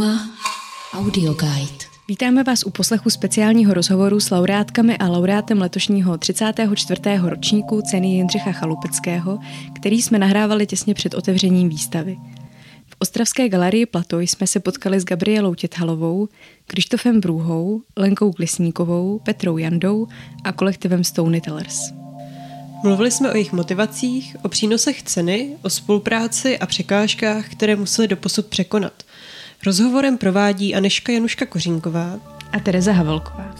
Trauma Audio Guide. Vítáme vás u poslechu speciálního rozhovoru s laureátkami a laureátem letošního 34. ročníku ceny Jindřicha Chalupeckého, který jsme nahrávali těsně před otevřením výstavy. V Ostravské galerii Plato jsme se potkali s Gabrielou Těthalovou, Krištofem Brůhou, Lenkou Klisníkovou, Petrou Jandou a kolektivem Tellers. Mluvili jsme o jejich motivacích, o přínosech ceny, o spolupráci a překážkách, které museli doposud překonat. Rozhovorem provádí Aneška Januška Kořínková a Tereza Havelková.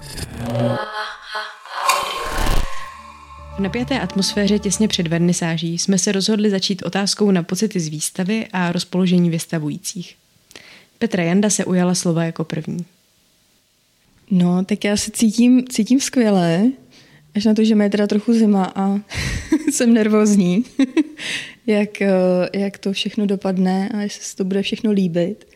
V napjaté atmosféře těsně před vernisáží jsme se rozhodli začít otázkou na pocity z výstavy a rozpoložení vystavujících. Petra Janda se ujala slova jako první. No, tak já se cítím, cítím skvěle, až na to, že je teda trochu zima a jsem nervózní, jak, eh, jak to všechno dopadne a jestli se to bude všechno líbit.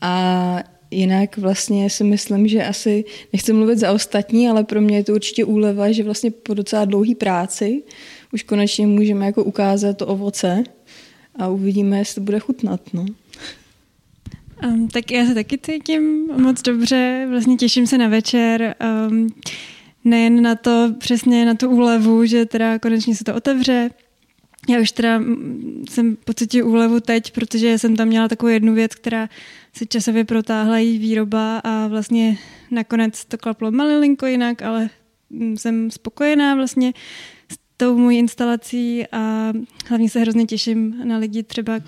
A jinak vlastně si myslím, že asi, nechci mluvit za ostatní, ale pro mě je to určitě úleva, že vlastně po docela dlouhý práci už konečně můžeme jako ukázat to ovoce a uvidíme, jestli to bude chutnat. No. Um, tak já se taky cítím moc dobře, vlastně těším se na večer. Um, nejen na to, přesně na tu úlevu, že teda konečně se to otevře. Já už teda jsem pocitila úlevu teď, protože jsem tam měla takovou jednu věc, která se časově protáhla její výroba a vlastně nakonec to klaplo malilinko jinak, ale jsem spokojená vlastně s tou mojí instalací a hlavně se hrozně těším na lidi třeba,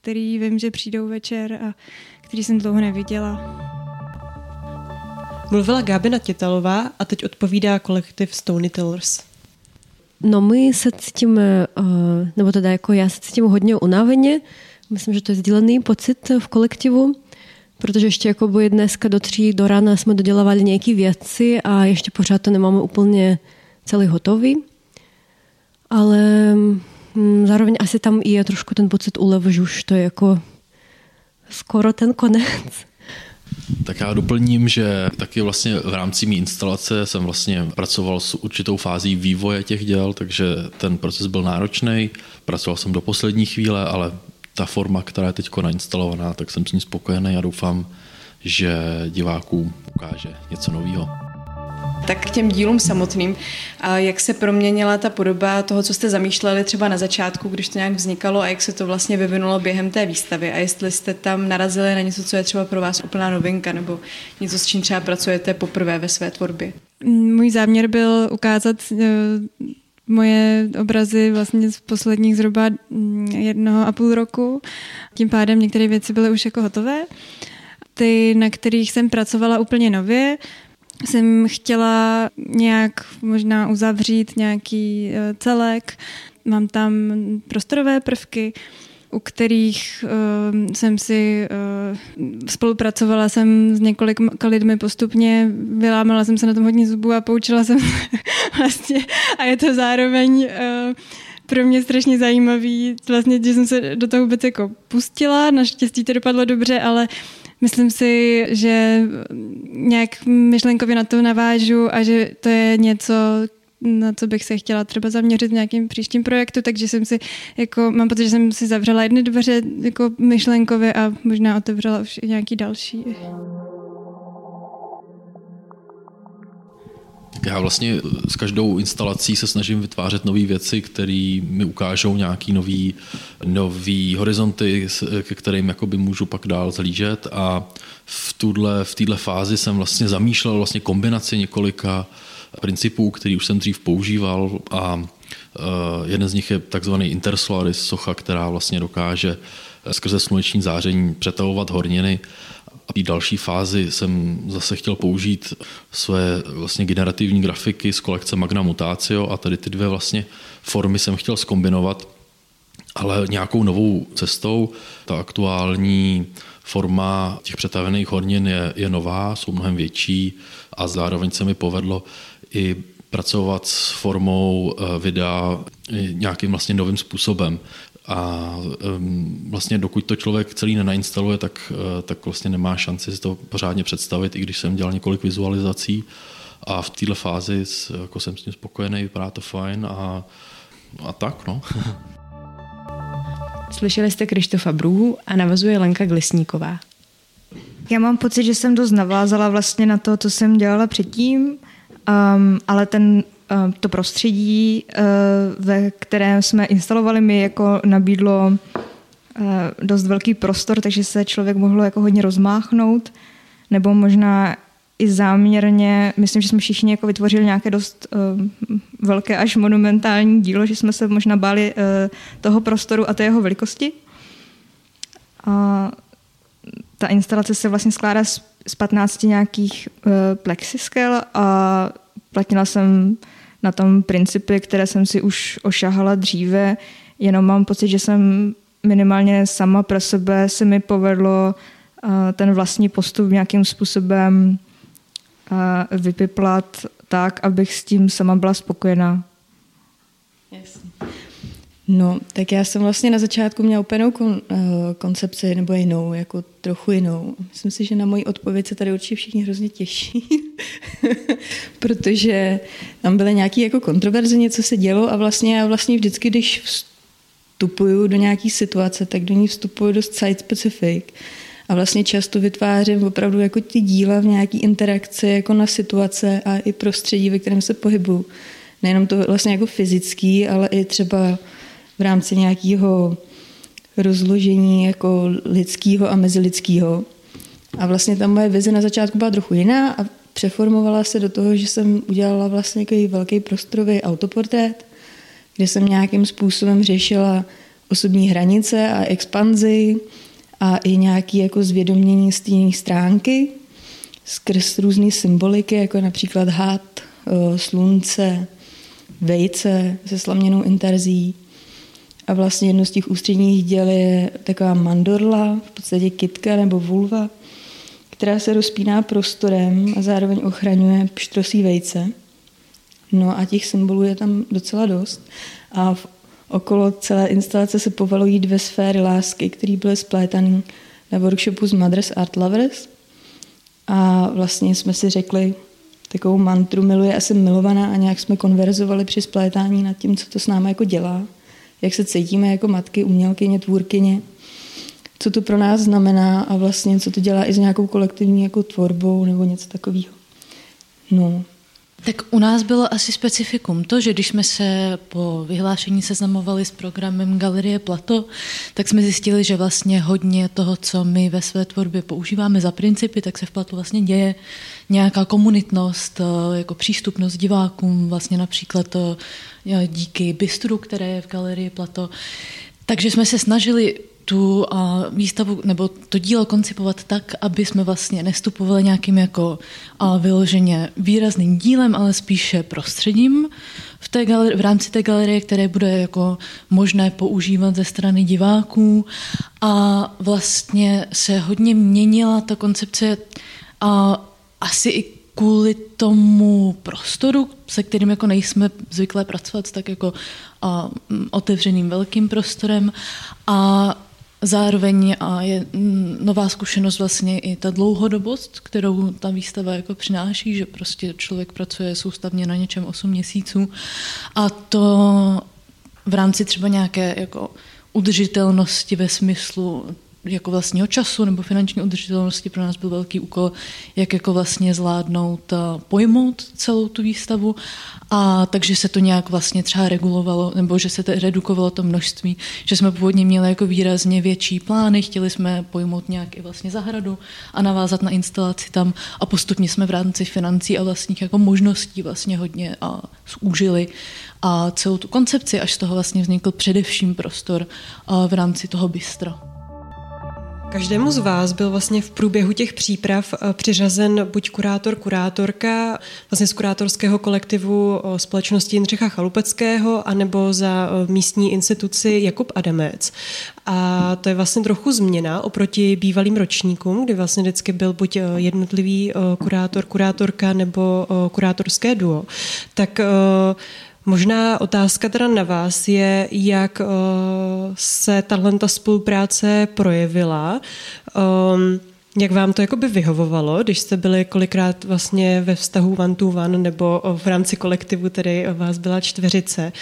který vím, že přijdou večer a který jsem dlouho neviděla. Mluvila Gábina Tětalová a teď odpovídá kolektiv Tellers. No my se cítíme, eh, nebo teda jako já se cítím hodně unaveně. Myslím, že to je sdílený pocit v kolektivu, protože ještě jako by dneska do tří do rána jsme dodělávali nějaké věci a ještě pořád to nemáme úplně celý hotový. Ale hm, zároveň asi tam i je trošku ten pocit úlevu, že už to je jako skoro ten konec. Tak já doplním, že taky vlastně v rámci mý instalace jsem vlastně pracoval s určitou fází vývoje těch děl, takže ten proces byl náročný. Pracoval jsem do poslední chvíle, ale ta forma, která je teď nainstalovaná, tak jsem s ní spokojený a doufám, že divákům ukáže něco nového. Tak k těm dílům samotným. A jak se proměnila ta podoba toho, co jste zamýšleli třeba na začátku, když to nějak vznikalo a jak se to vlastně vyvinulo během té výstavy a jestli jste tam narazili na něco, co je třeba pro vás úplná novinka nebo něco, s čím třeba pracujete poprvé ve své tvorbě? Můj záměr byl ukázat eh, moje obrazy vlastně z posledních zhruba mm, jednoho a půl roku. Tím pádem některé věci byly už jako hotové. Ty, na kterých jsem pracovala úplně nově, jsem chtěla nějak možná uzavřít nějaký eh, celek. Mám tam prostorové prvky, u kterých uh, jsem si uh, spolupracovala jsem s několika lidmi postupně, vylámala jsem se na tom hodně zubů a poučila jsem vlastně. A je to zároveň uh, pro mě strašně zajímavý, vlastně, že jsem se do toho vůbec jako pustila, naštěstí to dopadlo dobře, ale myslím si, že nějak myšlenkově na to navážu a že to je něco, na co bych se chtěla třeba zaměřit v nějakým příštím projektu, takže jsem si, jako, mám pocit, že jsem si zavřela jedny dveře jako myšlenkově a možná otevřela už i nějaký další. Já vlastně s každou instalací se snažím vytvářet nové věci, které mi ukážou nějaký nový, nový horizonty, ke kterým jakoby můžu pak dál zhlížet a v této v týhle fázi jsem vlastně zamýšlel vlastně kombinaci několika principů, který už jsem dřív používal a uh, jeden z nich je takzvaný Intersolaris socha, která vlastně dokáže skrze sluneční záření přetahovat horniny a v další fázi jsem zase chtěl použít své vlastně generativní grafiky z kolekce Magna Mutatio a tady ty dvě vlastně formy jsem chtěl skombinovat, ale nějakou novou cestou. Ta aktuální forma těch přetavených hornin je, je nová, jsou mnohem větší a zároveň se mi povedlo i pracovat s formou eh, videa nějakým vlastně novým způsobem. A vlastně dokud to člověk celý nenainstaluje, tak, uh, tak vlastně nemá šanci si to pořádně představit, i když jsem dělal několik vizualizací. A v této fázi jako jsem s tím spokojený, vypadá to fajn a, a tak, no. Slyšeli jste Krištofa Brůhu a navazuje Lenka Glesníková. Já mám pocit, že jsem dost navázala vlastně na to, co jsem dělala předtím, um, ale ten um, to prostředí, uh, ve kterém jsme instalovali, mi jako nabídlo uh, dost velký prostor, takže se člověk mohl jako hodně rozmáchnout, nebo možná i záměrně, myslím, že jsme všichni jako vytvořili nějaké dost uh, velké až monumentální dílo, že jsme se možná báli uh, toho prostoru a té jeho velikosti. A ta instalace se vlastně skládá z, z 15 nějakých uh, plexiskel a platila jsem na tom principy, které jsem si už ošahala dříve, jenom mám pocit, že jsem minimálně sama pro sebe se mi povedlo uh, ten vlastní postup nějakým způsobem uh, vypiplat tak, abych s tím sama byla spokojená. Yes. No, tak já jsem vlastně na začátku měla úplně kon, uh, koncepci, nebo jinou, jako trochu jinou. Myslím si, že na moji odpověď se tady určitě všichni hrozně těší, protože tam byly nějaké jako kontroverze, něco se dělo a vlastně já vlastně vždycky, když vstupuju do nějaké situace, tak do ní vstupuju dost site specific. A vlastně často vytvářím opravdu jako ty díla v nějaké interakci jako na situace a i prostředí, ve kterém se pohybuju. Nejenom to vlastně jako fyzický, ale i třeba v rámci nějakého rozložení jako lidského a mezilidského. A vlastně ta moje vize na začátku byla trochu jiná a přeformovala se do toho, že jsem udělala vlastně takový velký prostorový autoportrét, kde jsem nějakým způsobem řešila osobní hranice a expanzi a i nějaké jako zvědomění z té stránky skrz různé symboliky, jako například had, slunce, vejce se slaměnou interzí, a vlastně jedno z těch ústředních děl je taková mandorla, v podstatě kitka nebo vulva, která se rozpíná prostorem a zároveň ochraňuje pštrosí vejce. No a těch symbolů je tam docela dost. A v, okolo celé instalace se povalují dvě sféry lásky, které byly splétané na workshopu z Mothers Art Lovers. A vlastně jsme si řekli takovou mantru miluje asi milovaná a nějak jsme konverzovali při splétání nad tím, co to s námi jako dělá jak se cítíme jako matky, umělkyně, tvůrkyně, co to pro nás znamená a vlastně co to dělá i s nějakou kolektivní jako tvorbou nebo něco takového. No. Tak u nás bylo asi specifikum to, že když jsme se po vyhlášení seznamovali s programem Galerie Plato, tak jsme zjistili, že vlastně hodně toho, co my ve své tvorbě používáme za principy, tak se v Platu vlastně děje nějaká komunitnost, eh, jako přístupnost divákům, vlastně například eh, díky bistru, které je v Galerii Plato. Takže jsme se snažili tu a, výstavu nebo to dílo koncipovat tak, aby jsme vlastně nestupovali nějakým jako a, vyloženě výrazným dílem, ale spíše prostředím v, té galeri- v rámci té galerie, které bude jako možné používat ze strany diváků. A vlastně se hodně měnila ta koncepce a asi i kvůli tomu prostoru, se kterým jako nejsme zvyklé pracovat, tak jako a, otevřeným velkým prostorem. A Zároveň a je nová zkušenost vlastně i ta dlouhodobost, kterou ta výstava jako přináší, že prostě člověk pracuje soustavně na něčem 8 měsíců. A to v rámci třeba nějaké jako udržitelnosti ve smyslu jako vlastního času nebo finanční udržitelnosti pro nás byl velký úkol, jak jako vlastně zvládnout a pojmout celou tu výstavu. A takže se to nějak vlastně třeba regulovalo, nebo že se to redukovalo to množství, že jsme původně měli jako výrazně větší plány, chtěli jsme pojmout nějak i vlastně zahradu a navázat na instalaci tam. A postupně jsme v rámci financí a vlastních jako možností vlastně hodně a zúžili. A celou tu koncepci, až z toho vlastně vznikl především prostor v rámci toho bystra. Každému z vás byl vlastně v průběhu těch příprav eh, přiřazen buď kurátor, kurátorka vlastně z kurátorského kolektivu společnosti Jindřicha Chalupeckého, anebo za místní instituci Jakub Adamec. A to je vlastně trochu změna oproti bývalým ročníkům, kdy vlastně vždycky byl buď eh, jednotlivý eh, kurátor, kurátorka nebo kurátorské duo. Tak Možná otázka teda na vás je, jak uh, se tahle spolupráce projevila. Um, Jak vám to jakoby vyhovovalo, když jste byli kolikrát vlastně ve vztahu one to one nebo v rámci kolektivu, tedy vás byla čtveřice?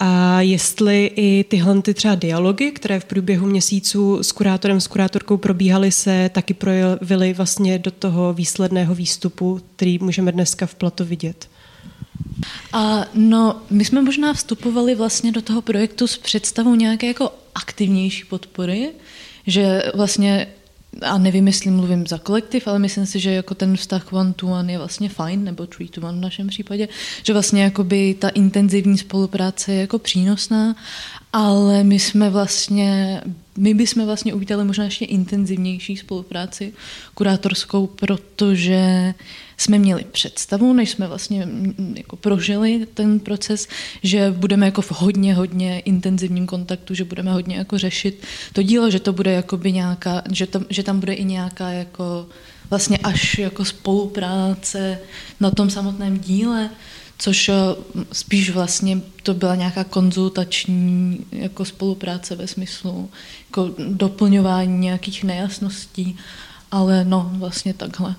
A jestli i tyhle ty třeba dialogy, které v průběhu měsíců s kurátorem, s kurátorkou probíhaly, se taky projevily vlastně do toho výsledného výstupu, který můžeme dneska v Plato vidět? A no, my jsme možná vstupovali vlastně do toho projektu s představou nějaké jako aktivnější podpory, že vlastně a nevím, jestli mluvím za kolektiv, ale myslím si, že jako ten vztah one to one je vlastně fajn, nebo three to one v našem případě, že vlastně jakoby ta intenzivní spolupráce je jako přínosná, ale my jsme vlastně, my bychom vlastně uvítali možná ještě intenzivnější spolupráci kurátorskou, protože jsme měli představu, než jsme vlastně mm, jako prožili ten proces, že budeme jako v hodně, hodně intenzivním kontaktu, že budeme hodně jako řešit to dílo, že to bude jakoby nějaká, že, to, že tam bude i nějaká jako vlastně až jako spolupráce na tom samotném díle, což eh, spíš vlastně to byla nějaká konzultační jako spolupráce ve smyslu jako doplňování nějakých nejasností, ale no vlastně takhle.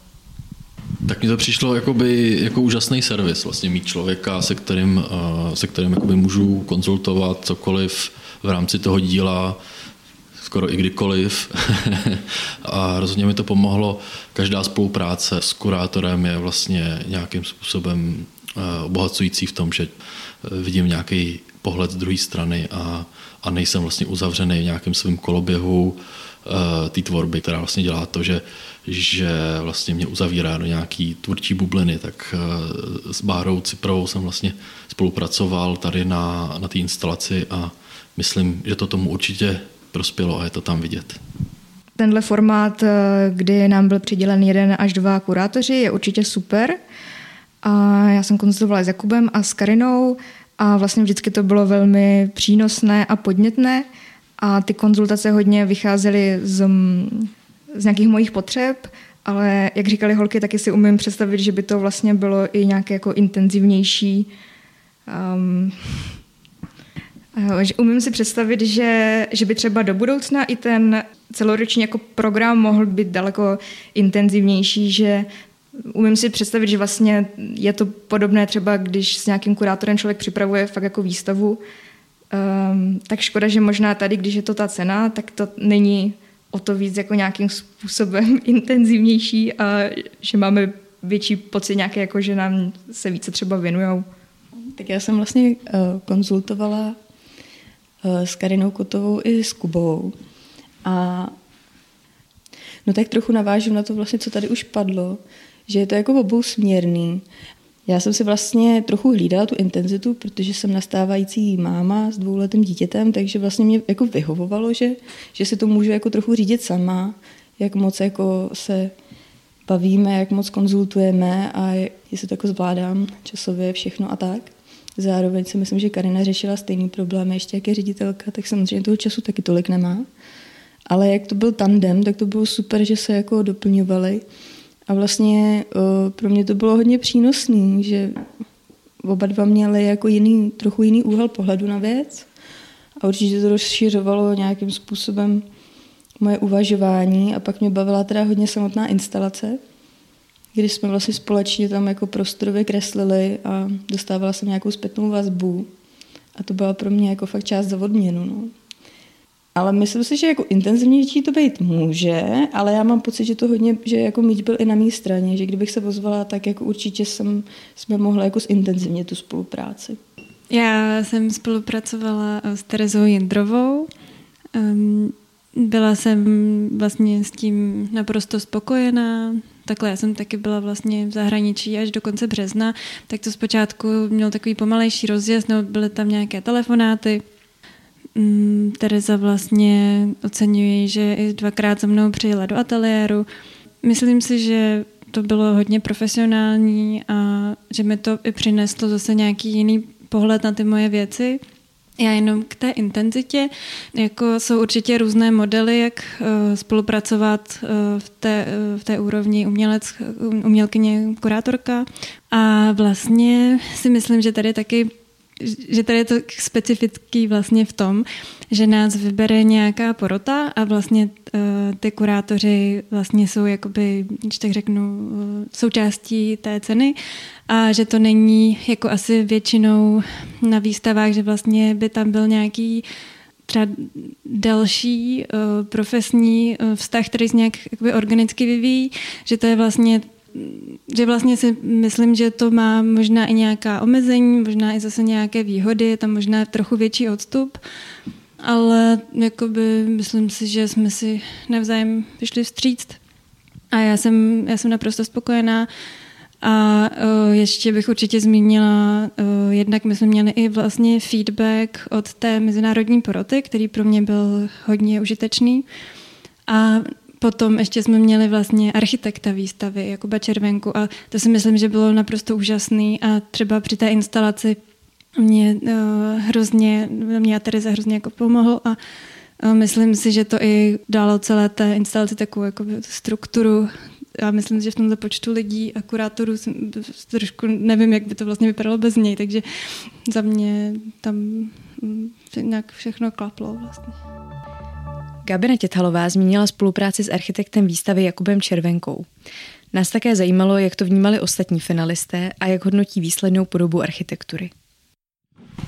Tak mi to přišlo jakoby, jako úžasný servis, vlastně mít člověka, se kterým, eh, se kterým jakoby můžu konzultovat cokoliv v rámci toho díla, skoro i kdykoliv. a rozhodně mi to pomohlo. Každá spolupráce s kurátorem je vlastně nějakým způsobem eh, obohacující v tom, že eh, vidím nějaký pohled z druhé strany a, a nejsem vlastně uzavřený v nějakém svém koloběhu té tvorby, která vlastně dělá to, že že vlastně mě uzavírá do nějaký tvůrčí bubliny, tak eh, s Bárou Ciprovou jsem vlastně spolupracoval tady na, na té instalaci a myslím, že to tomu určitě prospělo a je to tam vidět. Tenhle formát, eh, kdy nám byl přidělen jeden až dva kurátoři, je určitě super. A já jsem konzultovala s Jakubem a s Karinou a vlastně vždycky to bylo velmi přínosné a podnětné a ty konzultace hodně vycházely z z nějakých mojich potřeb, ale jak říkali holky, taky si umím představit, že by to vlastně bylo i nějaké jako intenzivnější. Um, umím si představit, že, že by třeba do budoucna i ten celoroční jako program mohl být daleko intenzivnější, že umím si představit, že vlastně je to podobné třeba, když s nějakým kurátorem člověk připravuje fakt jako výstavu, um, tak škoda, že možná tady, když je to ta cena, tak to není o to víc jako nějakým způsobem intenzivnější a že máme větší pocit nějaké, jako že nám se více třeba věnujou. Tak já jsem vlastně uh, konzultovala uh, s Karinou Kotovou i s Kubou a no tak trochu navážu na to vlastně, co tady už padlo, že je to jako obou směrný já jsem si vlastně trochu hlídala tu intenzitu, protože jsem nastávající máma s dvouletým dítětem, takže vlastně mě jako vyhovovalo, že, že si to můžu jako trochu řídit sama, jak moc jako se bavíme, jak moc konzultujeme a jestli to jako zvládám časově všechno a tak. Zároveň si myslím, že Karina řešila stejný problém, ještě jak je ředitelka, tak samozřejmě toho času taky tolik nemá. Ale jak to byl tandem, tak to bylo super, že se jako doplňovali a vlastně pro mě to bylo hodně přínosné, že oba dva měli jako jiný, trochu jiný úhel pohledu na věc a určitě to rozšiřovalo nějakým způsobem moje uvažování a pak mě bavila teda hodně samotná instalace, když jsme vlastně společně tam jako prostorově kreslili a dostávala jsem nějakou zpětnou vazbu a to byla pro mě jako fakt část za odměnu. No. Ale myslím si, že jako intenzivnější to být může, ale já mám pocit, že to hodně, že jako míč byl i na mé straně, že kdybych se pozvala, tak jako určitě jsem, jsme mohli jako zintenzivnit tu spolupráci. Já jsem spolupracovala s Terezou Jindrovou. Ehm, byla jsem vlastně s tím naprosto spokojená. Takhle já jsem taky byla vlastně v zahraničí až do konce března, tak to zpočátku měl takový pomalejší rozjezd, no byly tam nějaké telefonáty, Mm, Tereza vlastně oceňuje, že i dvakrát za mnou přijela do ateliéru. Myslím si, že to bylo hodně profesionální a že mi to i přineslo zase nějaký jiný pohled na ty moje věci. Já jenom k té intenzitě, jako jsou určitě různé modely, jak uh, spolupracovat uh, v, té, uh, v té úrovni umělec, umělkyně, kurátorka. A vlastně si myslím, že tady taky že tady je to specifický vlastně v tom, že nás vybere nějaká porota a vlastně uh, ty kurátoři vlastně jsou jakoby, když tak řeknu, uh, součástí té ceny a že to není jako asi většinou na výstavách, že vlastně by tam byl nějaký třeba další uh, profesní uh, vztah, který se nějak jakoby organicky vyvíjí, že to je vlastně že vlastně si myslím, že to má možná i nějaká omezení, možná i zase nějaké výhody, je tam možná trochu větší odstup, ale jakoby myslím si, že jsme si navzájem vyšli vstříct a já jsem, já jsem naprosto spokojená. A uh, ještě bych určitě zmínila, uh, jednak my jsme měli i vlastně feedback od té mezinárodní poroty, který pro mě byl hodně užitečný. A Potom ještě jsme měli vlastně architekta výstavy, Jakuba Červenku a to si myslím, že bylo naprosto úžasný a třeba při té instalaci mě uh, hrozně, mě a Tereza hrozně jako pomohl a uh, myslím si, že to i dalo celé té instalaci takovou jako strukturu já myslím, že v tomto počtu lidí a kurátorů trošku nevím, jak by to vlastně vypadalo bez něj, takže za mě tam mm, nějak všechno klaplo vlastně. Gabina Těthalová zmínila spolupráci s architektem výstavy Jakubem Červenkou. Nás také zajímalo, jak to vnímali ostatní finalisté a jak hodnotí výslednou podobu architektury.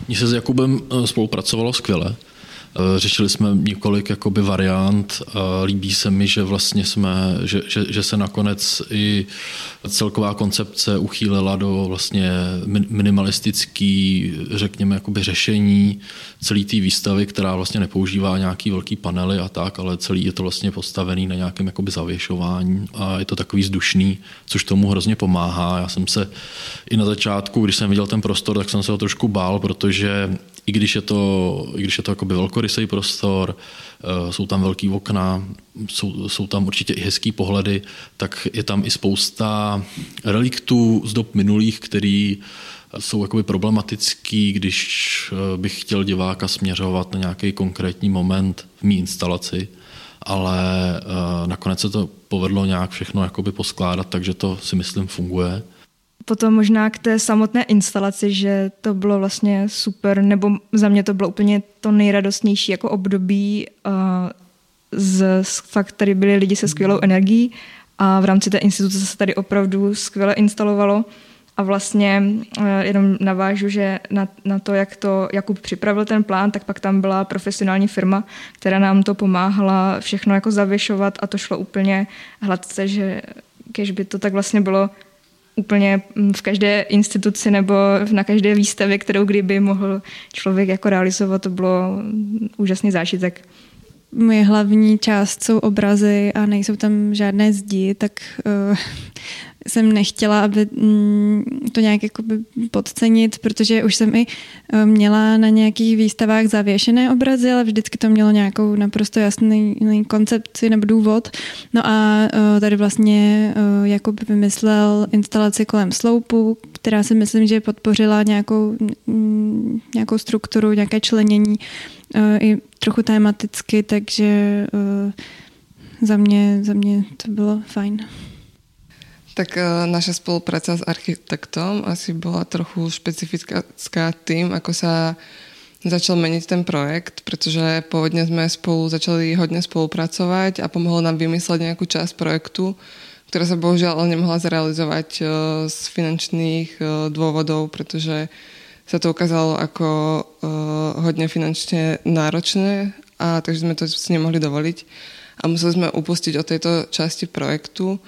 Mně se s Jakubem eh, spolupracovalo skvěle. Eh, řešili jsme několik jakoby variant. Líbí se mi, že vlastně jsme, že, že, že se nakonec i celková koncepce uchýlila do vlastně minimalistický, řekněme, jakoby řešení celé té výstavy, která vlastně nepoužívá nějaký velký panely a tak, ale celý je to vlastně postavený na nějakém jakoby zavěšování a je to takový vzdušný, což tomu hrozně pomáhá. Já jsem se i na začátku, když jsem viděl ten prostor, tak jsem se ho trošku bál, protože i když je to, i když je to jakoby velkorysý prostor, eh, jsou tam velký okna, jsou, jsou tam určitě i hezký pohledy, tak je tam i spousta reliktů z dob minulých, který jsou jakoby problematický, když eh, bych chtěl diváka směřovat na nějaký konkrétní moment v mý instalaci, ale eh, nakonec se to povedlo nějak všechno jakoby poskládat, takže to si myslím funguje. Potom možná k té samotné instalaci, že to bylo vlastně super, nebo za mě to bylo úplně to nejradostnější jako období. Uh, z, fakt tady byli lidi se skvělou energií a v rámci té instituce se tady opravdu skvěle instalovalo. A vlastně uh, jenom navážu, že na, na to, jak to Jakub připravil ten plán, tak pak tam byla profesionální firma, která nám to pomáhala všechno jako zavěšovat a to šlo úplně hladce, že kež by to tak vlastně bylo úplně v každé instituci nebo na každé výstavě, kterou kdyby mohl člověk jako realizovat, to bylo úžasný zážitek. Moje hlavní část jsou obrazy a nejsou tam žádné zdi, tak uh, jsem nechtěla, aby mm, to nějak jakoby podcenit, protože už jsem i eh, měla na nějakých výstavách zavěšené obrazy, ale vždycky to mělo nějakou naprosto jasný koncepci nebo důvod. No a eh, tady vlastně eh, Jakub vymyslel instalaci kolem sloupu, která si myslím, že podpořila nějakou, mm, nějakou strukturu, nějaké členění i trochu tematicky, takže za mě, za mě to bylo fajn. Tak uh, naša spolupráca s architektom asi bola trochu špecifická tým, ako sa začal meniť ten projekt, pretože pôvodne sme spolu začali hodne spolupracovať a pomohlo nám vymysleť nejakú časť projektu, ktorá sa bohužiaľ ale nemohla zrealizovať uh, z finančných uh, dôvodov, pretože sa to ukázalo ako hodne finančne náročné a takže sme to si nemohli dovoliť. A museli sme upustiť od tejto časti projektu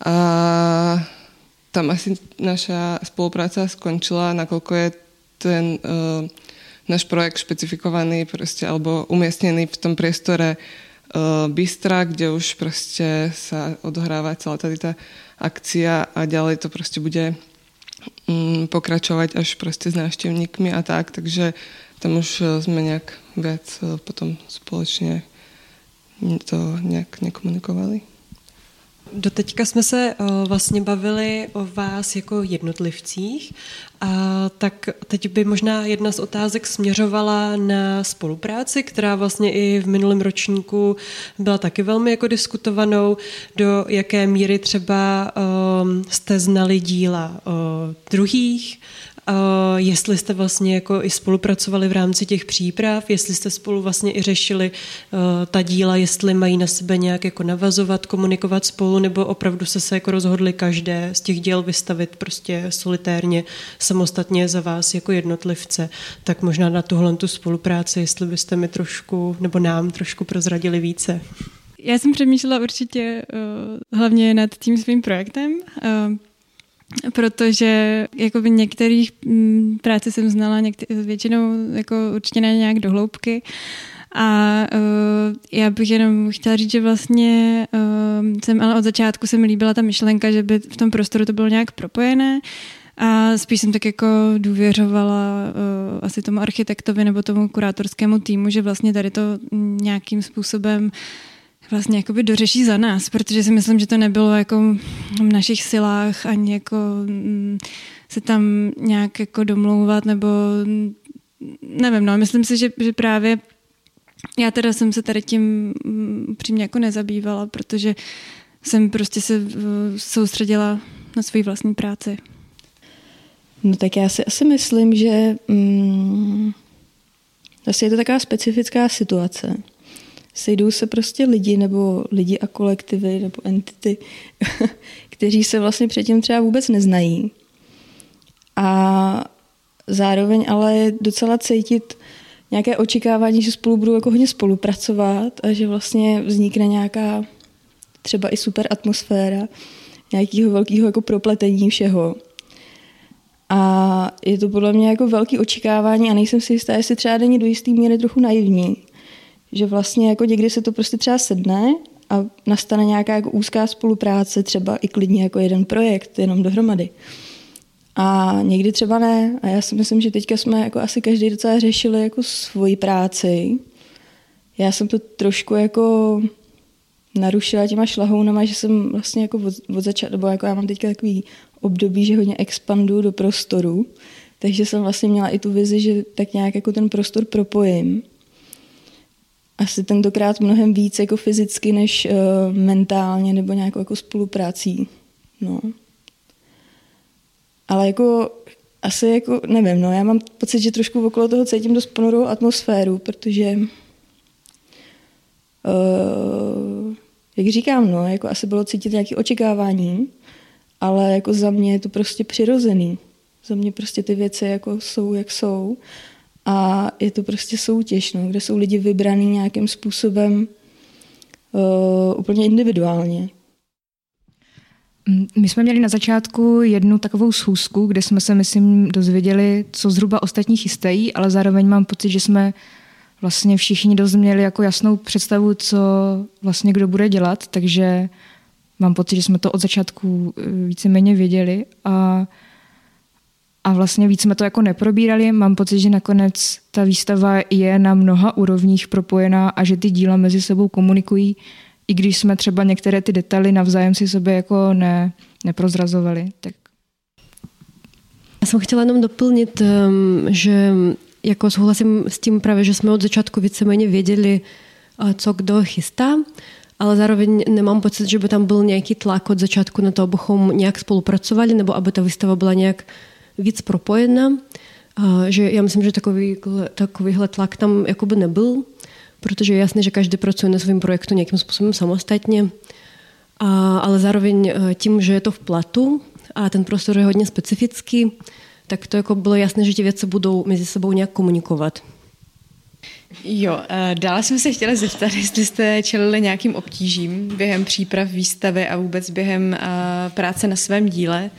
a tam asi naša spolupráca skončila, nakoľko je ten uh, náš projekt špecifikovaný proste, alebo umiestnený v tom priestore uh, Bystra, kde už proste sa odohráva celá tady tá akcia a ďalej to proste bude um, pokračovať až proste s návštevníkmi a tak, takže tam už uh, sme nejak viac potom spoločne to nejak nekomunikovali. Doteďka jsme se uh, vlastně bavili o vás jako jednotlivcích, a tak teď by možná jedna z otázek směřovala na spolupráci, která vlastně i v minulém ročníku byla taky velmi jako diskutovanou, do jaké míry třeba um, jste znali díla uh, druhých, jestli jste vlastně jako i spolupracovali v rámci těch příprav, jestli jste spolu vlastně i řešili ta díla, jestli mají na sebe nějak jako navazovat, komunikovat spolu, nebo opravdu se se jako rozhodli každé z těch děl vystavit prostě solitérně, samostatně za vás jako jednotlivce. Tak možná na tuhle tu spolupráci, jestli byste mi trošku, nebo nám trošku prozradili více. Já jsem přemýšlela určitě uh, hlavně nad tím svým projektem, uh, protože jako by některých um, práce jsem znala některý, většinou jako určitě ne nějak dohloubky. A uh, já bych jenom chtěla říct, že vlastně uh, jsem, ale od začátku se mi líbila ta myšlenka, že by v tom prostoru to bylo nějak propojené. A spíš jsem tak jako důvěřovala uh, asi tomu architektovi nebo tomu kurátorskému týmu, že vlastně tady to nějakým způsobem vlastně jakoby dořeší za nás, protože si myslím, že to nebylo jako v našich silách ani jako mm, se tam nějak jako domlouvat nebo mm, nevím, no, myslím si, že, že právě já teda jsem se tady tím mm, přímě jako nezabývala, protože jsem prostě se soustředila na své vlastní práci. No tak já si asi myslím, že mm, asi je to taková specifická situace, sejdou se prostě lidi nebo lidi a kolektivy nebo entity, kteří se vlastně předtím třeba vůbec neznají. A zároveň ale je docela cítit nějaké očekávání, že spolu budou jako hodně spolupracovat a že vlastně vznikne nějaká třeba i super atmosféra, nějakého velkého jako propletení všeho. A je to podle mě jako velký očekávání a nejsem si jistá, jestli třeba není do jistý míry trochu naivní. Že vlastně jako někdy se to prostě třeba sedne a nastane nějaká jako úzká spolupráce, třeba i klidně jako jeden projekt, jenom dohromady. A někdy třeba ne. A já si myslím, že teďka jsme jako asi každý docela řešili jako svoji práci. Já jsem to trošku jako narušila těma šlahounama, že jsem vlastně jako od, od začátku, nebo jako já mám teďka takový období, že hodně expanduju do prostoru, takže jsem vlastně měla i tu vizi, že tak nějak jako ten prostor propojím asi tentokrát mnohem víc jako fyzicky než uh, mentálně nebo nějakou jako spoluprácí. No. Ale jako asi jako, nevím, no, já mám pocit, že trošku okolo toho cítím dost ponorou atmosféru, protože uh, jak říkám, no, jako asi bylo cítit nějaké očekávání, ale jako za mě je to prostě přirozený. Za mě prostě ty věci jako jsou, jak jsou a je to prostě soutěž, no, kde jsou lidi vybraný nějakým způsobem uh, úplně individuálně. Mm, my jsme měli na začátku jednu takovou schůzku, kde jsme se, myslím, dozvěděli, co zhruba ostatní chystají, ale zároveň mám pocit, že jsme vlastně všichni dost měli jako jasnou představu, co vlastně kdo bude dělat, takže mám pocit, že jsme to od začátku eh, víceméně věděli a a vlastně víc jsme to jako neprobírali. Mám pocit, že nakonec ta výstava je na mnoha úrovních propojená a že ty díla mezi sebou komunikují, i když jsme třeba některé ty detaily navzájem si sebe jako ne, neprozrazovali. Tak. Já jsem chtěla jenom doplnit, ehm, že jako souhlasím s tím právě, že jsme od začátku víceméně věděli, co kdo chystá, ale zároveň nemám pocit, že by tam byl nějaký tlak od začátku na to, abychom nějak spolupracovali, nebo aby ta výstava byla nějak víc propojena, že já myslím, že takový, takovýhle tlak tam jakoby nebyl, protože je jasné, že každý pracuje na svém projektu nějakým způsobem samostatně, a, ale zároveň e, tím, že je to v platu a ten prostor je hodně specifický, tak to jako bylo jasné, že ty věci budou mezi sebou nějak komunikovat. Jo, e, dále jsme se chtěli zeptat, jestli jste čelili nějakým obtížím během příprav výstavy a vůbec během e, práce na svém díle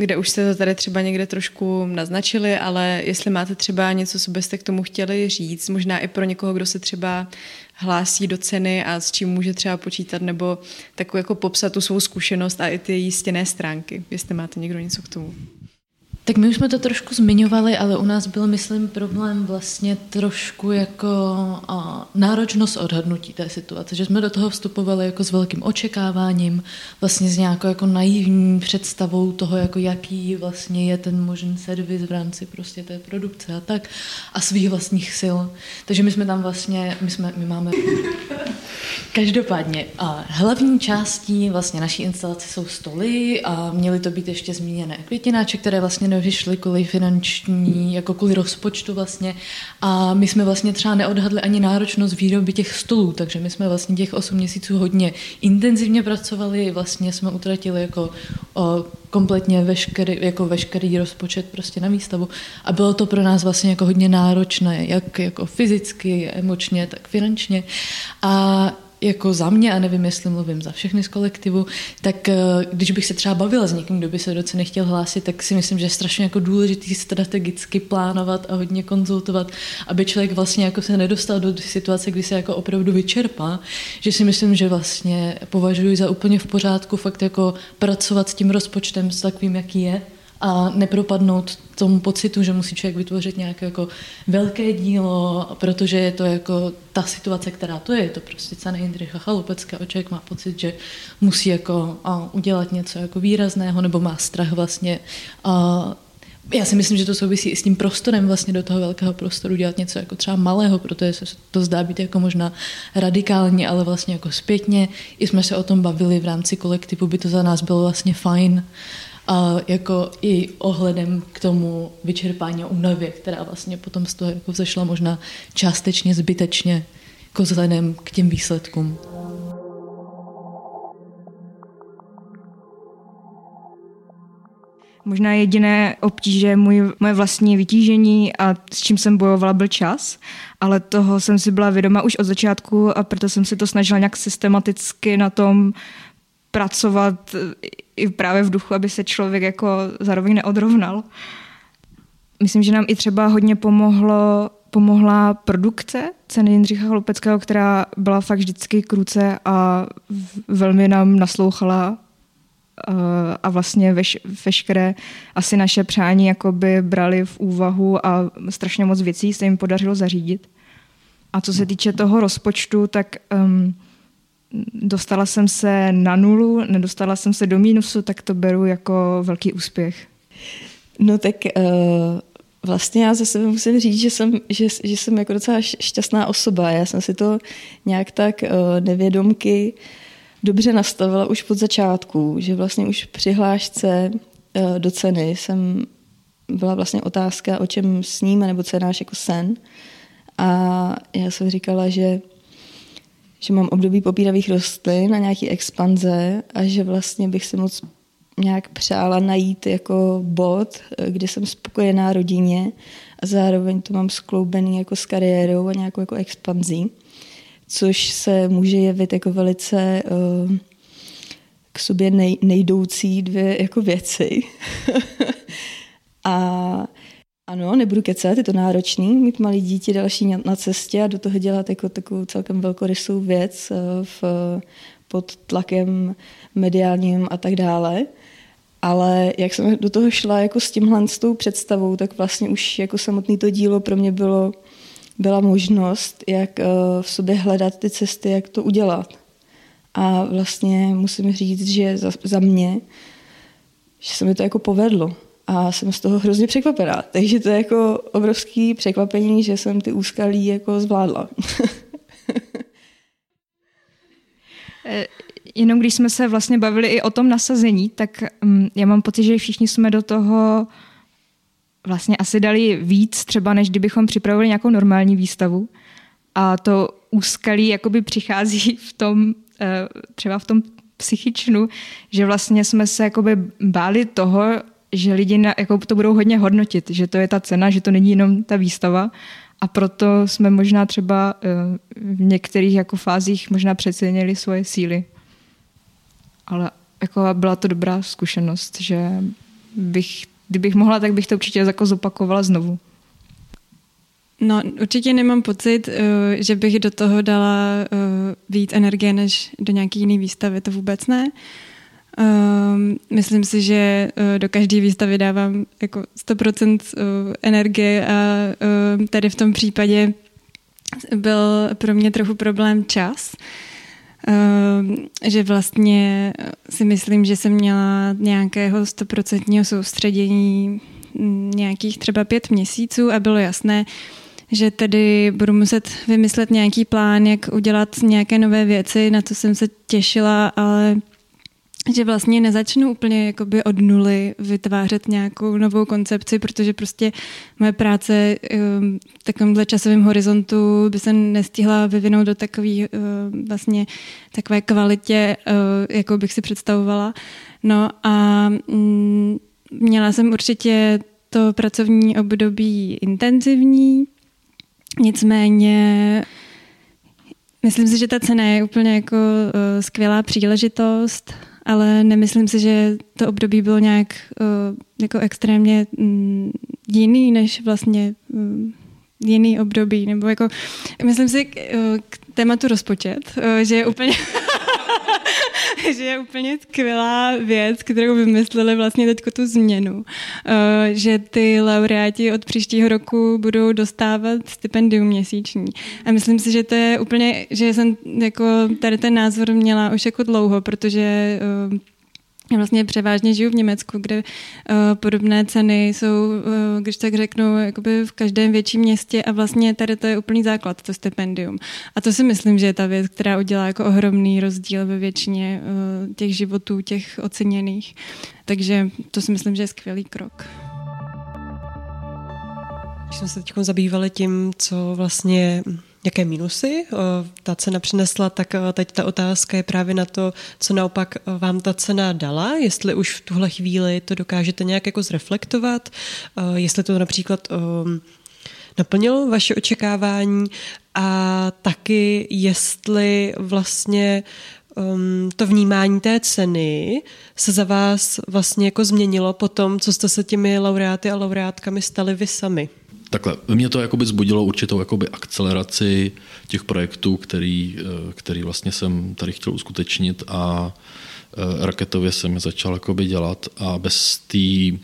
kde už jste to tady třeba někde trošku naznačili, ale jestli máte třeba něco, co byste k tomu chtěli říct, možná i pro někoho, kdo se třeba hlásí do ceny a s čím může třeba počítat, nebo takovou jako popsat tu svou zkušenost a i ty jistěné stránky, jestli máte někdo něco k tomu. Tak my už jsme to trošku zmiňovali, ale u nás byl, myslím, problém vlastně trošku jako a, náročnost odhadnutí té situace, že jsme do toho vstupovali jako s velkým očekáváním, vlastně s nějakou jako naivní představou toho, jako jaký vlastně je ten možný servis v rámci prostě té produkce a tak a svých vlastních sil. Takže my jsme tam vlastně, my, jsme, my máme Každopádně, a hlavní částí vlastně naší instalace jsou stoly a měly to být ještě zmíněné květináče, které vlastně vyšli kvůli finanční, jako kvůli rozpočtu vlastně. A my jsme vlastně třeba neodhadli ani náročnost výroby těch stolů, takže my jsme vlastně těch 8 měsíců hodně intenzivně pracovali, vlastně jsme utratili jako o, kompletně veškerý, jako veškerý rozpočet prostě na výstavu. A bylo to pro nás vlastně jako hodně náročné, jak jako fyzicky, emočně, tak finančně. A jako za mě, a nevím, jestli mluvím za všechny z kolektivu, tak eh, když bych se třeba bavila s někým, kdo by se do ceny chtěl hlásit, tak si myslím, že je strašně jako důležitý strategicky plánovat a hodně konzultovat, aby člověk vlastně jako se nedostal do situace, kdy se jako opravdu vyčerpá, že si myslím, že vlastně považuji za úplně v pořádku fakt jako pracovat s tím rozpočtem s takovým, jaký je, a nepropadnout tomu pocitu, že musí člověk vytvořit nějaké jako velké dílo, protože je to jako ta situace, která to je, je to prostě cena Jindřicha Chalupecké a člověk má pocit, že musí jako a, udělat něco jako výrazného nebo má strach vlastně. A, já si myslím, že to souvisí i s tím prostorem vlastně do toho velkého prostoru dělat něco jako třeba malého, protože se to zdá být jako možná radikální, ale vlastně jako zpětně. I jsme se o tom bavili v rámci kolektivu, by to za nás bylo vlastně fajn a jako i ohledem k tomu vyčerpání únavě, která vlastně potom z toho jako vzešla možná částečně zbytečně jako vzhledem k těm výsledkům. Možná jediné obtíže můj, moje vlastní vytížení a s čím jsem bojovala byl čas, ale toho jsem si byla vědoma už od začátku a proto jsem si to snažila nějak systematicky na tom pracovat i právě v duchu, aby se člověk jako zároveň neodrovnal. Myslím, že nám i třeba hodně pomohlo, pomohla produkce ceny Jindřicha Hlupeckého, která byla fakt vždycky kruce a velmi nám naslouchala eh, a vlastně veš, veškeré asi naše přání jakoby brali v úvahu a strašně moc věcí se jim podařilo zařídit. A co se týče toho rozpočtu, tak um, dostala jsem se na nulu, nedostala jsem se do mínusu, tak to beru jako velký úspěch. No tak uh, vlastně já za sebe musím říct, že jsem, že, že jsem jako docela šťastná osoba. Já jsem si to nějak tak uh, nevědomky dobře nastavila už pod začátku, že vlastně už při hlášce uh, do ceny jsem byla vlastně otázka, o čem sníme, nebo co je náš jako sen. A já jsem říkala, že že mám období popíravých rostlin a nějaký expanze a že vlastně bych si moc nějak přála najít jako bod, kde jsem spokojená rodině a zároveň to mám skloubený jako s kariérou a nějakou jako expanzí, což se může jevit jako velice uh, k sobě nej, nejdoucí dvě jako věci. a ano, nebudu kecat, je to náročný, mít malý dítě další na cestě a do toho dělat jako takovou celkem velkorysou věc eh, v, pod tlakem mediálním a tak dále. Ale jak jsem do toho šla jako s tímhle s tou představou, tak vlastně už jako samotný to dílo pro mě bylo, byla možnost, jak eh, v sobě hledat ty cesty, jak to udělat. A vlastně musím říct, že za, za mě, že se mi to jako povedlo a jsem z toho hrozně překvapená. Takže to je jako obrovský překvapení, že jsem ty úskalí jako zvládla. Eh, jenom když jsme se vlastně bavili i o tom nasazení, tak um, já mám pocit, že všichni jsme do toho vlastně asi dali víc, třeba než kdybychom připravili nějakou normální výstavu. A to úskalí jakoby přichází v tom, eh, třeba v tom psychičnu, že vlastně jsme se jakoby báli toho, že lidi na, jako to budou hodně hodnotit, že to je ta cena, že to není jenom ta výstava a proto jsme možná třeba eh, v některých jako fázích možná přecenili svoje síly. Ale jako byla to dobrá zkušenost, že bych, kdybych mohla, tak bych to určitě jako zopakovala znovu. No, určitě nemám pocit, eh, že bych do toho dala eh, víc energie než do nějaké jiné výstavy, to vůbec ne. Um, myslím si, že uh, do každé výstavy dávám jako 100% uh, energie a uh, tady v tom případě byl pro mě trochu problém čas. Uh, že vlastně si myslím, že jsem měla nějakého stoprocentního soustředění mm, nějakých třeba pět měsíců a bylo jasné, že tedy budu muset vymyslet nějaký plán, jak udělat nějaké nové věci, na co jsem se těšila, ale že vlastně nezačnu úplně jakoby od nuly vytvářet nějakou novou koncepci, protože prostě moje práce ehm, v takovémhle časovém horizontu by se nestihla vyvinout do takový ehm, vlastně takové kvalitě, ehm, jakou bych si představovala. No a mm, měla jsem určitě to pracovní období intenzivní, nicméně myslím si, že ta cena je úplně jako skvělá příležitost ale nemyslím si, že to období bylo nějak uh, jako extrémně um, jiný než vlastně um, jiný období, nebo jako, myslím si k, uh, k tématu rozpočet, uh, že je úplně že je úplně skvělá věc, kterou vymysleli vlastně teď tu změnu, že ty laureáti od příštího roku budou dostávat stipendium měsíční. A myslím si, že to je úplně, že jsem jako tady ten názor měla už jako dlouho, protože já vlastně převážně žiju v Německu, kde uh, podobné ceny jsou, uh, když tak řeknu, jakoby v každém větším městě a vlastně tady to je úplný základ, to stipendium. A to si myslím, že je ta věc, která udělá jako ohromný rozdíl ve většině uh, těch životů, těch oceněných. Takže to si myslím, že je skvělý krok. Když jsme se teď zabývali tím, co vlastně jaké minusy ta cena přinesla, tak teď ta otázka je právě na to, co naopak vám ta cena dala, jestli už v tuhle chvíli to dokážete nějak jako zreflektovat, jestli to například naplnilo vaše očekávání a taky jestli vlastně um, to vnímání té ceny se za vás vlastně jako změnilo po tom, co jste se těmi laureáty a laureátkami stali vy sami. Takhle, mě to jakoby zbudilo určitou jakoby akceleraci těch projektů, který, eh, který vlastně jsem tady chtěl uskutečnit a eh, raketově jsem je začal jakoby dělat a bez té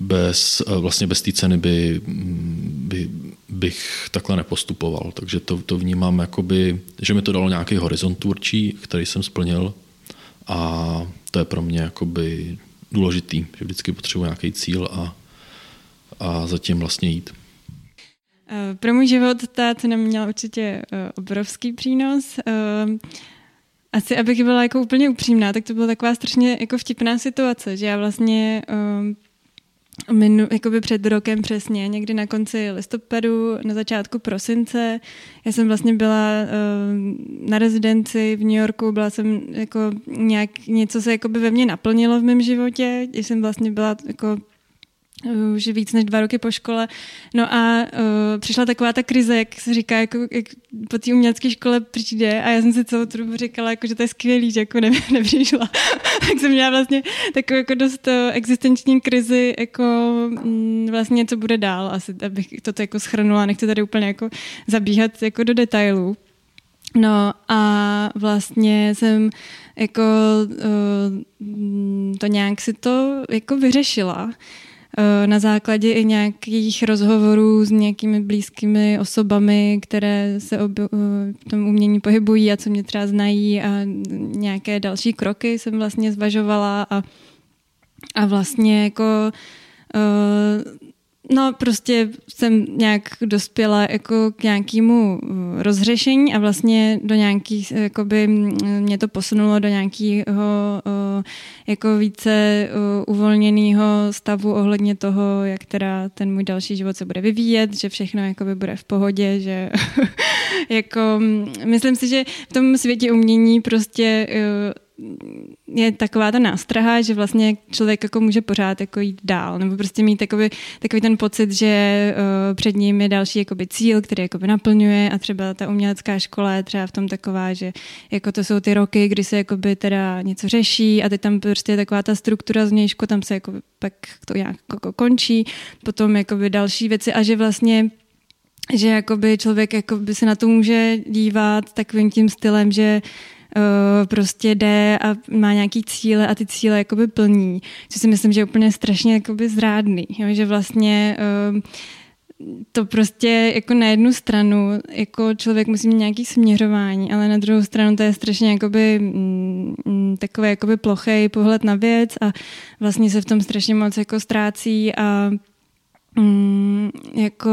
bez, eh, vlastně bez té ceny by, mm, by, bych takhle nepostupoval. Takže to, to vnímám, jakoby, že mi to dalo nějaký horizont tvůrčí, který jsem splnil a to je pro mě jakoby důležitý, že vždycky potřebuji nějaký cíl a, a zatím vlastně jít. Eh, pro můj život ta cena měla určitě eh, obrovský přínos. Eh, asi, abych byla jako úplně upřímná, tak to byla taková strašně jako vtipná situace, že já vlastně minu, jakoby před rokem přesně, někdy na konci listopadu, na začátku prosince. Já jsem vlastně byla na rezidenci v New Yorku, byla jsem jako nějak, něco se jakoby ve mně naplnilo v mém životě, jsem vlastně byla jako už víc než dva roky po škole. No a uh, přišla taková ta krize, jak se říká, jako, jak po té umělecké škole přijde a já jsem si celou tu dobu říkala, jako, že to je skvělý, že jako ne, nepřišla. tak jsem měla vlastně takovou jako dost uh, existenční krizi, jako mm, vlastně co bude dál, asi abych to jako schrnula, nechci tady úplně jako zabíhat jako do detailů. No a vlastně jsem jako uh, to nějak si to jako vyřešila. Eh, na základě i nějakých rozhovorů s nějakými blízkými osobami, které se eh, v tom umění pohybují a co mě třeba znají a nějaké další kroky jsem vlastně zvažovala a, a vlastně jako uh, No, prostě jsem nějak dospěla jako k nějakému uh, rozřešení a vlastně do nějakých, jakoby mě to posunulo do nějakého uh, jako více uh, uvolněného stavu ohledně toho, jak teda ten můj další život se bude vyvíjet, že všechno jakoby bude v pohodě, že jako myslím si, že v tom světě umění prostě je taková ta nástraha, že vlastně člověk jako může pořád jako jít dál, nebo prostě mít takový, takový ten pocit, že uh, před ním je další jakoby cíl, který jakoby naplňuje a třeba ta umělecká škola je třeba v tom taková, že jako to jsou ty roky, kdy se jakoby teda něco řeší a teď tam prostě je taková ta struktura zvnějšku, tam se jako pak to nějak jako končí, potom jakoby další věci a že vlastně že jakoby člověk jakoby se na to může dívat takovým tím stylem, že prostě jde a má nějaký cíle a ty cíle jakoby plní. Co si myslím, že je úplně strašně jakoby zrádný. Jo? Že vlastně uh, to prostě jako na jednu stranu jako člověk musí mít nějaký směřování, ale na druhou stranu to je strašně jakoby mm, mm takový jakoby plochej pohled na věc a vlastně se v tom strašně moc jako ztrácí a mm, jako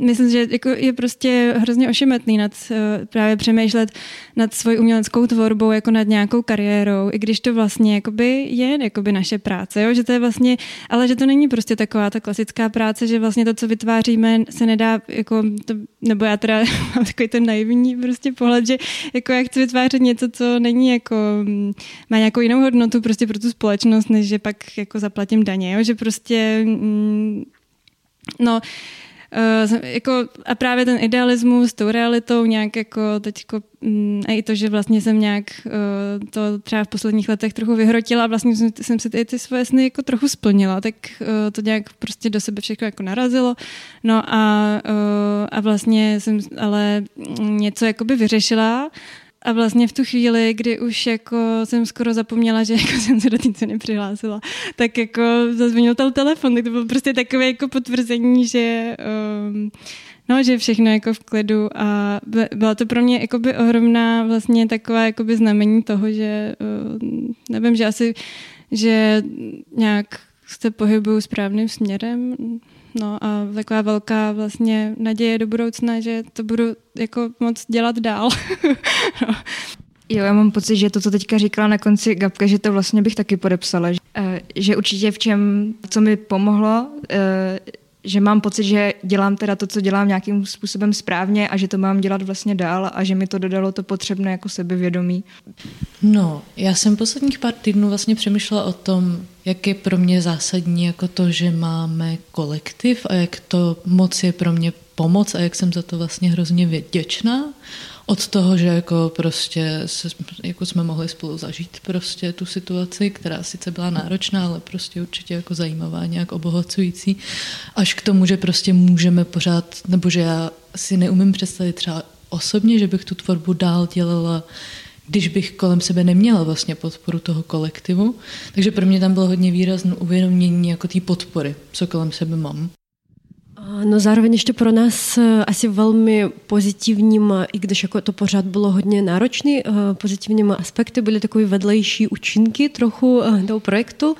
myslím, že jako je prostě hrozně ošemetný nad, uh, právě přemýšlet nad svojí uměleckou tvorbou, jako nad nějakou kariérou, i když to vlastně jakoby je jakoby naše práce, jo? že to je vlastně, ale že to není prostě taková ta klasická práce, že vlastně to, co vytváříme, se nedá, jako to, nebo já teda mám takový ten naivní prostě pohled, že jako jak chci vytvářet něco, co není jako, má nějakou jinou hodnotu prostě pro tu společnost, než že pak jako zaplatím daně, jo? že prostě mm, no Uh, jako, a právě ten idealismus s tou realitou nějak jako teď jako, mm, a i to, že vlastně jsem nějak uh, to třeba v posledních letech trochu vyhrotila a vlastně jsem, jsem si ty, ty svoje sny jako trochu splnila, tak uh, to nějak prostě do sebe všechno jako narazilo. No a, uh, a vlastně jsem ale něco jakoby vyřešila a vlastně v tu chvíli, kdy už jako jsem skoro zapomněla, že jako jsem se do té ceny přihlásila, tak jako zazvonil ten telefon, tak to bylo prostě takové jako potvrzení, že um, no, že všechno jako v klidu. A byla to pro mě jakoby ohromná vlastně taková jakoby znamení toho, že um, nevím, že asi, že nějak se pohybuju správným směrem, No a taková velká vlastně naděje do budoucna, že to budu jako moc dělat dál. no. Jo, já mám pocit, že to, co teďka říkala na konci Gabka, že to vlastně bych taky podepsala. Že, eh, že určitě v čem, co mi pomohlo, eh, že mám pocit, že dělám teda to, co dělám nějakým způsobem správně a že to mám dělat vlastně dál a že mi to dodalo to potřebné jako sebevědomí. No, já jsem posledních pár týdnů vlastně přemýšlela o tom, jak je pro mě zásadní jako to, že máme kolektiv a jak to moc je pro mě pomoc a jak jsem za to vlastně hrozně vděčná od toho, že jako prostě se, jako jsme mohli spolu zažít prostě tu situaci, která sice byla náročná, ale prostě určitě jako zajímavá, nějak obohacující, až k tomu, že prostě můžeme pořád, nebo že já si neumím představit třeba osobně, že bych tu tvorbu dál dělala když bych kolem sebe neměla vlastně podporu toho kolektivu. Takže pro mě tam bylo hodně výrazné uvědomění jako té podpory, co kolem sebe mám. No zároveň ještě pro nás e, asi velmi pozitivním, i když jako to pořád bylo hodně náročný, e, pozitivním aspekty byly takové vedlejší účinky trochu e, toho projektu,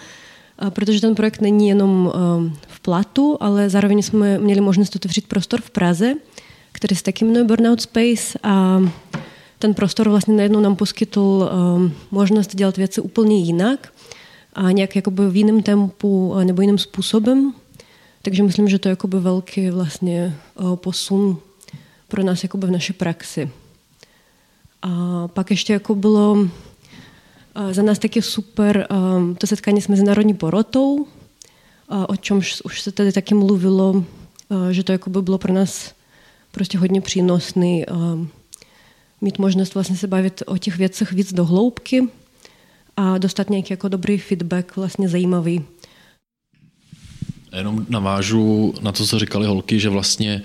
protože ten projekt není jenom v platu, ale zároveň jsme měli možnost otevřít prostor v Praze, který se taky jmenuje Burnout Space a ten prostor vlastně najednou nám poskytl možnost dělat věci úplně jinak a nějak jakoby v jiném tempu nebo jiným způsobem, takže myslím, že to je jakoby velký vlastně eh, posun pro nás jakoby v naší praxi. A pak ještě jako bylo eh, za nás taky super eh, to setkání s mezinárodní porotou, o čemž už se tady taky mluvilo, že to jakoby bylo pro nás prostě hodně přínosný mít možnost vlastně se bavit o těch věcech víc do hloubky a dostat nějaký jako dobrý feedback, vlastně zajímavý. Jenom navážu na to, co říkali holky, že vlastně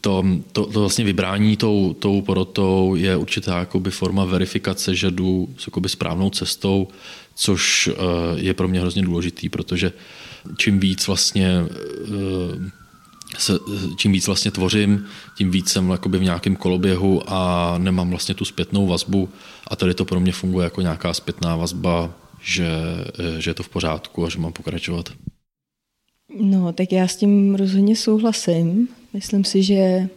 to, to, to vlastně vybrání tou, tou porotou je určitá jakoby forma verifikace, že jdu s jakoby správnou cestou, což eh, je pro mě hrozně důležitý, protože čím víc vlastně eh, se, čím víc vlastně tvořím, tím víc jsem v nějakém koloběhu a nemám vlastně tu zpětnou vazbu a tady to pro mě funguje jako nějaká zpětná vazba, že, že je to v pořádku a že mám pokračovat. No, tak já s tím rozhodně souhlasím. Myslím si, že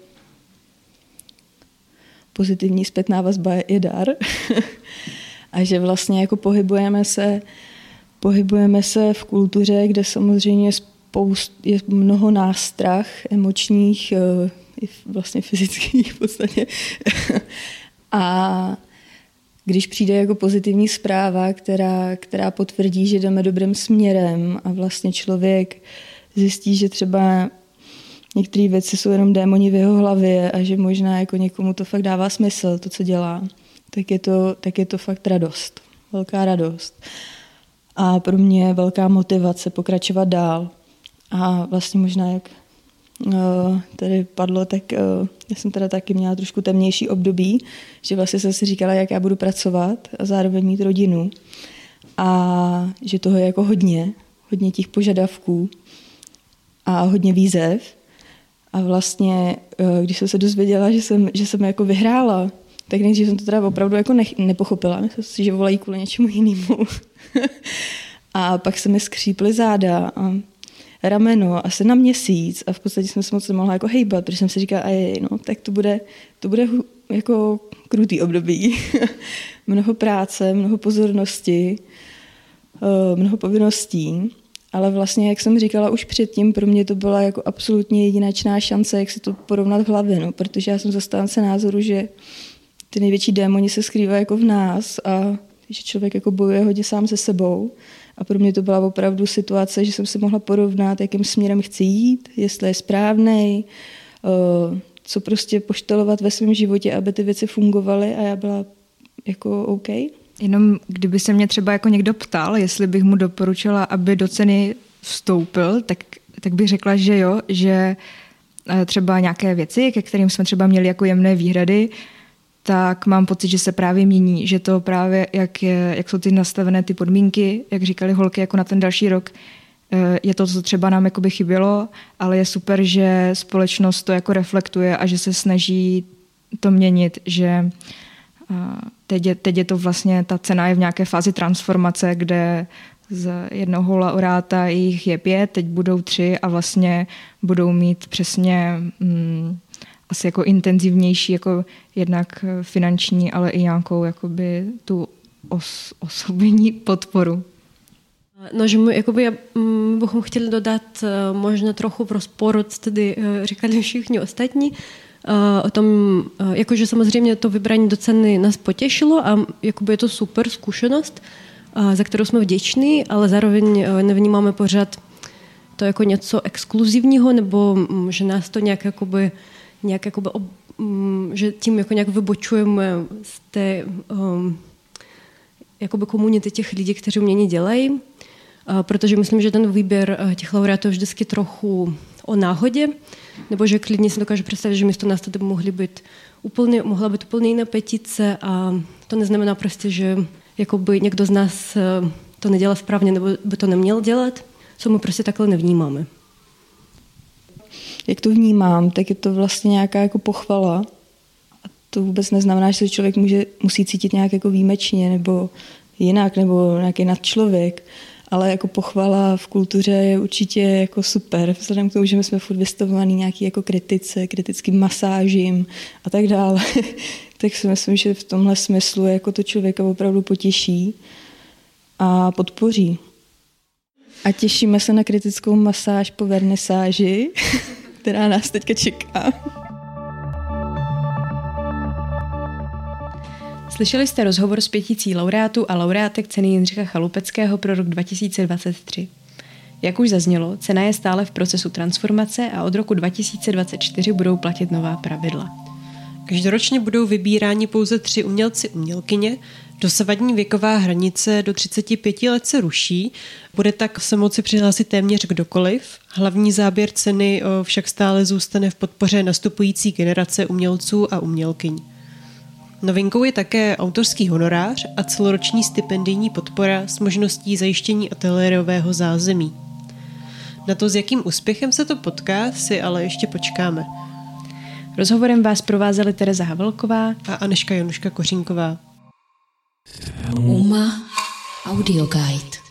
pozitivní zpětná vazba je dar a že vlastně jako pohybujeme se, pohybujeme se v kultuře, kde samozřejmě spoust, je mnoho nástrah emočních, eh, i vlastně fyzických v podstatě. a když přijde jako pozitivní zpráva, která, která potvrdí, že jdeme dobrým směrem a vlastně člověk zjistí, že třeba některé věci jsou jenom démoni v jeho hlavě a že možná jako někomu to fakt dává smysl, to, co dělá, tak je to, tak je to fakt radost. Velká radost. A pro mě je velká motivace pokračovat dál. A vlastně možná, jak uh, tady padlo, tak uh, já jsem teda taky měla trošku temnější období, že vlastně jsem si říkala, jak já budu pracovat a zároveň mít rodinu. A že toho je jako hodně, hodně těch požadavků a hodně výzev. A vlastně, uh, když jsem se dozvěděla, že jsem, že jsem jako vyhrála, tak nejdřív jsem to teda opravdu jako ne, nepochopila. Myslím si, že volají kvůli něčemu jinému. a pak se mi skříply záda a rameno asi na měsíc a v podstatě jsem se moc nemohla jako hejbat, protože jsem si říkala, a je, no, tak to bude, to bude jako krutý období. mnoho práce, mnoho pozornosti, eh, mnoho povinností. Ale vlastně, jak jsem říkala už předtím, pro mě to byla jako absolutně jedinečná šance, jak si to porovnat v hlavě, no, protože já jsem zastánce názoru, že ty největší démoni se skrývají jako v nás a že člověk jako bojuje hodně sám se sebou. A pro mě to byla opravdu situace, že jsem si mohla porovnat, jakým směrem chci jít, jestli je správný, eh, co prostě poštelovat ve svém životě, aby ty věci fungovaly a já byla jako OK. Jenom kdyby se mě třeba jako někdo ptal, jestli bych mu doporučila, aby do ceny vstoupil, tak, tak bych řekla, že jo, že eh, třeba nějaké věci, ke kterým jsme třeba měli jako jemné výhrady, tak mám pocit, že se právě mění, že to právě, jak, je, jak jsou ty nastavené ty podmínky, jak říkali holky, jako na ten další rok, eh, je to, co třeba nám jakoby chybělo, ale je super, že společnost to jako reflektuje a že se snaží to měnit, že teď je, teď je to vlastně, ta cena je v nějaké fázi transformace, kde z jednoho laureáta jich je pět, teď budou tři a vlastně budou mít přesně mm, asi jako intenzivnější, jako jednak finanční, ale i nějakou jakoby tu os, osobní podporu. No, že my, jakoby, my mm, bychom chtěli dodat eh, možná trochu v rozporu, co tedy eh, říkali všichni ostatní, eh, o tom, jakože samozřejmě to vybrání do ceny nás potěšilo a jakoby je to super zkušenost, za kterou jsme vděční, ale zároveň nevnímáme pořád to jako něco exkluzivního, nebo mm, že nás to nějak jakoby nějak jakoby, ob, mm, že tím jako nějak vybočujeme z té um, jakoby komunity těch lidí, kteří umění dělají, uh, protože myslím, že ten výběr uh, těch laureátů je vždycky trochu o náhodě, nebo že klidně si dokážu představit, že místo nás tady mohly být úplně, mohla být úplně jiná petice a to neznamená prostě, že jakoby někdo z nás uh, to nedělá správně nebo by to neměl dělat, co my prostě takhle nevnímáme jak to vnímám, tak je to vlastně nějaká jako pochvala. A to vůbec neznamená, že se člověk může, musí cítit nějak jako výjimečně nebo jinak, nebo nějaký nadčlověk. Ale jako pochvala v kultuře je určitě jako super, vzhledem k tomu, že my jsme furt vystavovaný nějaký jako kritice, kritickým masážím a tak dále. tak si myslím, že v tomhle smyslu jako to člověka opravdu potěší a podpoří. A těšíme se na kritickou masáž po vernisáži. která nás teďka čeká. Slyšeli jste rozhovor s pěticí laureátů a laureátek ceny Jindřicha Chalupeckého pro rok 2023. Jak už zaznělo, cena je stále v procesu transformace a od roku 2024 budou platit nová pravidla. Každoročně budou vybíráni pouze tři umělci umělkyně, Dosavadní věková hranice do 35 let se ruší, bude tak se moci přihlásit téměř kdokoliv. Hlavní záběr ceny však stále zůstane v podpoře nastupující generace umělců a umělkyň. Novinkou je také autorský honorář a celoroční stipendijní podpora s možností zajištění ateliérového zázemí. Na to, s jakým úspěchem se to potká, si ale ještě počkáme. Rozhovorem vás provázely Tereza Havelková a Aneška Januška Kořínková. Uma Audio Guide.